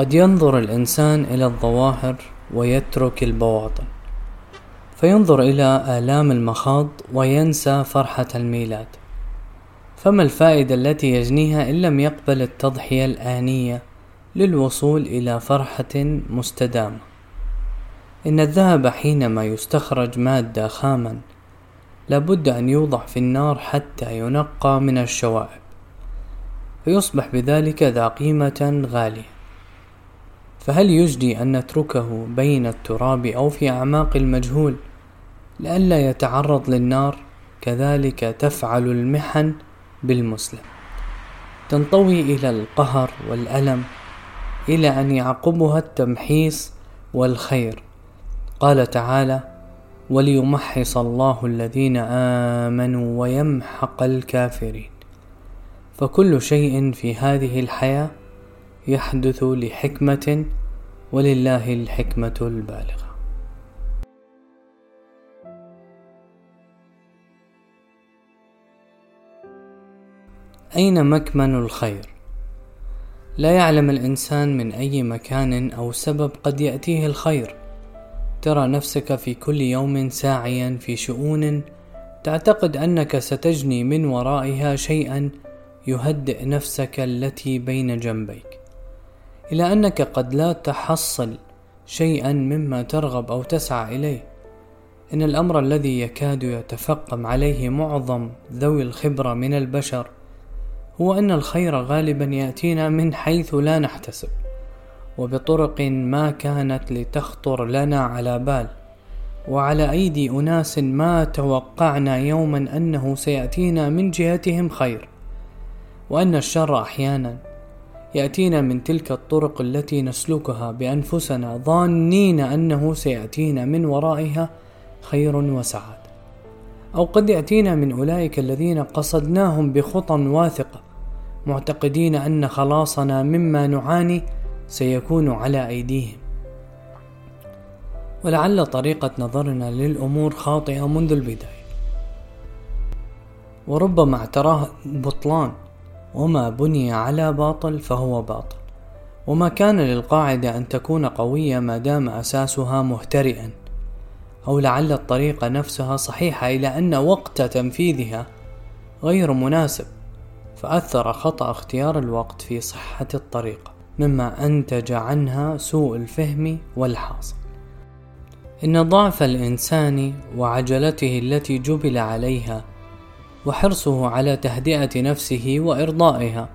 قد ينظر الإنسان إلى الظواهر ويترك البواطن فينظر إلى آلام المخاض وينسى فرحة الميلاد فما الفائدة التي يجنيها إن لم يقبل التضحية الآنية للوصول إلى فرحة مستدامة؟ إن الذهب حينما يستخرج مادة خاما لابد أن يوضع في النار حتى ينقى من الشوائب فيصبح بذلك ذا قيمة غالية. فهل يجدي أن نتركه بين التراب أو في أعماق المجهول لئلا يتعرض للنار؟ كذلك تفعل المحن بالمسلم. تنطوي إلى القهر والألم إلى أن يعقبها التمحيص والخير. قال تعالى وليمحص الله الذين آمنوا ويمحق الكافرين. فكل شيء في هذه الحياة يحدث لحكمة ولله الحكمة البالغة. أين مكمن الخير؟ لا يعلم الإنسان من أي مكان أو سبب قد يأتيه الخير. ترى نفسك في كل يوم ساعيا في شؤون تعتقد أنك ستجني من ورائها شيئا يهدئ نفسك التي بين جنبيك. إلى أنك قد لا تحصل شيئا مما ترغب أو تسعى إليه. إن الأمر الذي يكاد يتفقم عليه معظم ذوي الخبرة من البشر هو أن الخير غالبا يأتينا من حيث لا نحتسب وبطرق ما كانت لتخطر لنا على بال. وعلى أيدي أناس ما توقعنا يوما أنه سيأتينا من جهتهم خير وأن الشر أحيانا يأتينا من تلك الطرق التي نسلكها بأنفسنا ظانين أنه سيأتينا من ورائها خير وسعادة. أو قد يأتينا من أولئك الذين قصدناهم بخطى واثقة معتقدين أن خلاصنا مما نعاني سيكون على أيديهم. ولعل طريقة نظرنا للأمور خاطئة منذ البداية. وربما اعتراه بطلان وما بني على باطل فهو باطل. وما كان للقاعدة أن تكون قوية ما دام أساسها مهترئا. أو لعل الطريقة نفسها صحيحة إلى أن وقت تنفيذها غير مناسب فأثر خطأ اختيار الوقت في صحة الطريقة مما أنتج عنها سوء الفهم والحاصل. إن ضعف الإنسان وعجلته التي جبل عليها وحرصه على تهدئة نفسه وإرضائها.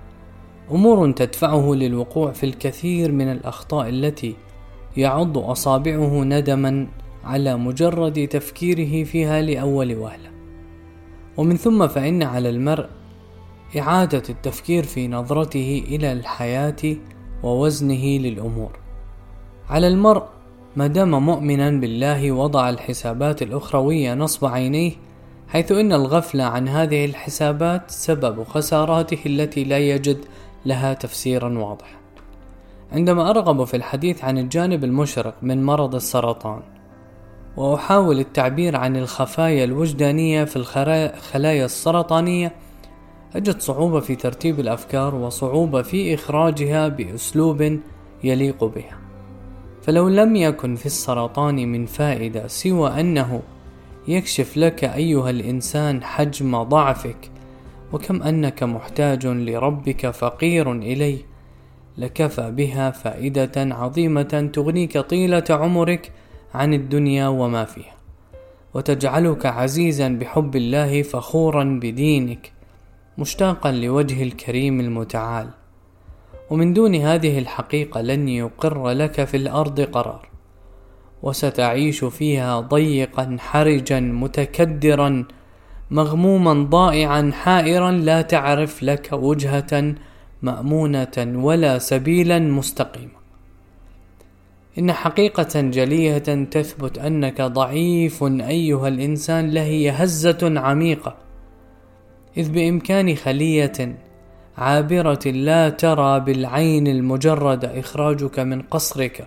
أمور تدفعه للوقوع في الكثير من الأخطاء التي يعض أصابعه ندما على مجرد تفكيره فيها لأول وهلة. ومن ثم فإن على المرء إعادة التفكير في نظرته إلى الحياة ووزنه للأمور. على المرء ما دام مؤمنا بالله وضع الحسابات الأخروية نصب عينيه حيث إن الغفلة عن هذه الحسابات سبب خساراته التي لا يجد لها تفسيرا واضحا. عندما أرغب في الحديث عن الجانب المشرق من مرض السرطان وأحاول التعبير عن الخفايا الوجدانية في الخلايا السرطانية أجد صعوبة في ترتيب الأفكار وصعوبة في إخراجها بأسلوب يليق بها. فلو لم يكن في السرطان من فائدة سوى أنه يكشف لك أيها الإنسان حجم ضعفك وكم أنك محتاج لربك فقير إليه. لكفى بها فائدة عظيمة تغنيك طيلة عمرك عن الدنيا وما فيها. وتجعلك عزيزا بحب الله فخورا بدينك مشتاقا لوجه الكريم المتعال. ومن دون هذه الحقيقة لن يقر لك في الأرض قرار. وستعيش فيها ضيقا حرجا متكدرا مغموما ضائعا حائرا لا تعرف لك وجهة مأمونة ولا سبيلا مستقيما. إن حقيقة جلية تثبت أنك ضعيف أيها الإنسان لهي هزة عميقة. إذ بإمكان خلية عابرة لا ترى بالعين المجردة إخراجك من قصرك.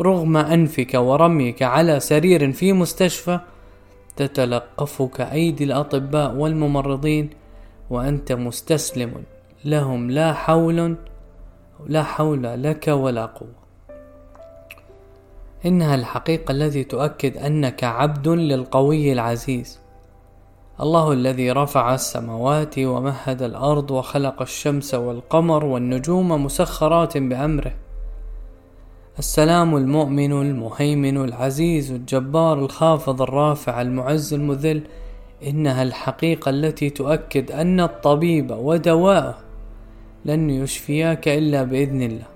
رغم أنفك ورميك على سرير في مستشفى تتلقفك أيدي الأطباء والممرضين وأنت مستسلم. لهم لا حول لا حول لك ولا قوة. إنها الحقيقة التي تؤكد أنك عبد للقوي العزيز. الله الذي رفع السماوات ومهد الأرض وخلق الشمس والقمر والنجوم مسخرات بأمره. السلام المؤمن المهيمن العزيز الجبار الخافض الرافع المعز المذل إنها الحقيقة التي تؤكد أن الطبيب ودواءه لن يشفياك إلا بإذن الله.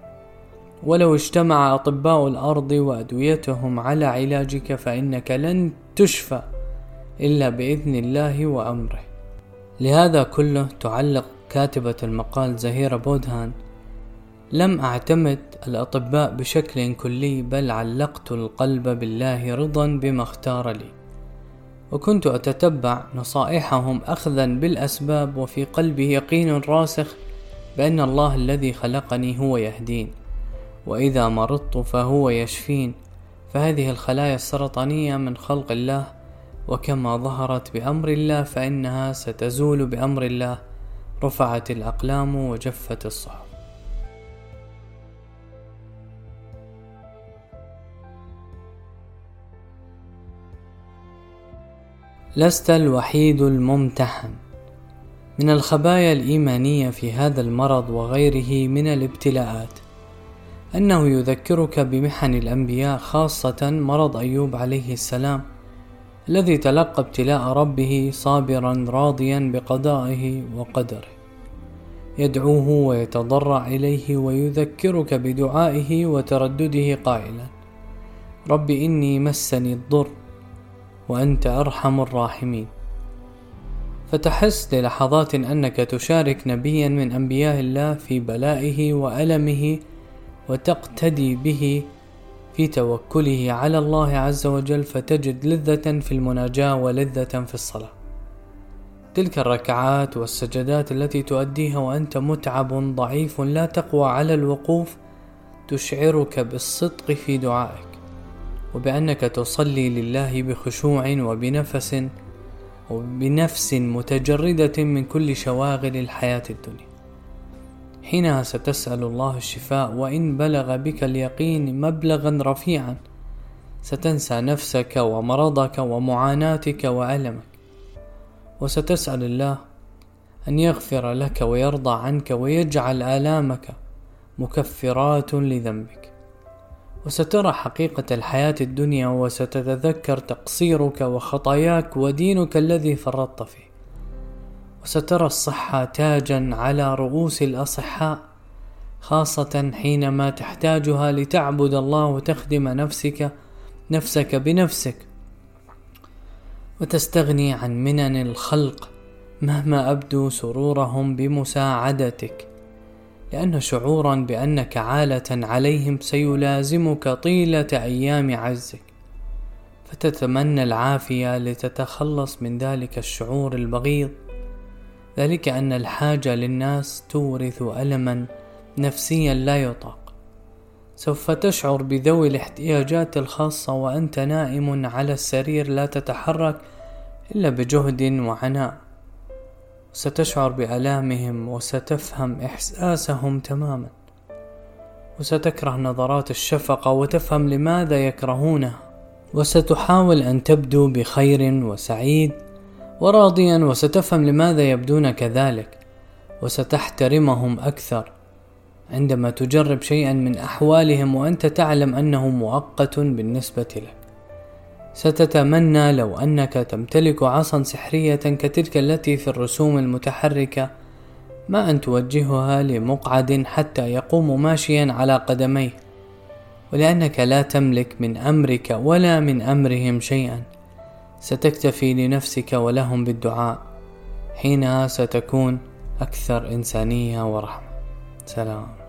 ولو اجتمع أطباء الأرض وأدويتهم على علاجك فإنك لن تشفى إلا بإذن الله وأمره. لهذا كله تعلق كاتبة المقال زهيرة بودهان لم أعتمد الأطباء بشكل كلي بل علقت القلب بالله رضا بما اختار لي. وكنت أتتبع نصائحهم أخذا بالأسباب وفي قلبي يقين راسخ بأن الله الذي خلقني هو يهدين وإذا مرضت فهو يشفين. فهذه الخلايا السرطانية من خلق الله وكما ظهرت بأمر الله فإنها ستزول بأمر الله. رفعت الأقلام وجفت الصحف. لست الوحيد الممتحن. من الخبايا الإيمانية في هذا المرض وغيره من الابتلاءات أنه يذكرك بمحن الأنبياء خاصة مرض أيوب عليه السلام الذي تلقى ابتلاء ربه صابرا راضيا بقضائه وقدره. يدعوه ويتضرع إليه ويذكرك بدعائه وتردده قائلا رب إني مسني الضر. وأنت أرحم الراحمين. فتحس للحظات أنك تشارك نبيا من أنبياء الله في بلائه وألمه وتقتدي به في توكله على الله عز وجل فتجد لذة في المناجاة ولذة في الصلاة. تلك الركعات والسجدات التي تؤديها وأنت متعب ضعيف لا تقوى على الوقوف تشعرك بالصدق في دعائك. وبأنك تصلي لله بخشوع وبنفس وبنفس متجردة من كل شواغل الحياة الدنيا. حينها ستسأل الله الشفاء وإن بلغ بك اليقين مبلغا رفيعا. ستنسى نفسك ومرضك ومعاناتك وألمك. وستسأل الله أن يغفر لك ويرضى عنك ويجعل آلامك مكفرات لذنبك. وسترى حقيقة الحياة الدنيا وستتذكر تقصيرك وخطاياك ودينك الذي فرطت فيه. وسترى الصحة تاجا على رؤوس الأصحاء خاصة حينما تحتاجها لتعبد الله وتخدم نفسك نفسك بنفسك. وتستغني عن منن الخلق مهما أبدوا سرورهم بمساعدتك. لأن شعورا بأنك عالة عليهم سيلازمك طيلة أيام عزك. فتتمنى العافية لتتخلص من ذلك الشعور البغيض. ذلك أن الحاجة للناس تورث ألما نفسيا لا يطاق. سوف تشعر بذوي الاحتياجات الخاصة وأنت نائم على السرير لا تتحرك إلا بجهد وعناء. ستشعر بآلامهم وستفهم إحساسهم تماما. وستكره نظرات الشفقة وتفهم لماذا يكرهونها. وستحاول أن تبدو بخير وسعيد وراضيا وستفهم لماذا يبدون كذلك. وستحترمهم أكثر. عندما تجرب شيئا من أحوالهم وأنت تعلم أنه مؤقت بالنسبة لك. ستتمنى لو أنك تمتلك عصا سحرية كتلك التي في الرسوم المتحركة ما أن توجهها لمقعد حتى يقوم ماشيا على قدميه ولأنك لا تملك من أمرك ولا من أمرهم شيئا. ستكتفي لنفسك ولهم بالدعاء. حينها ستكون أكثر إنسانية ورحمة. سلام.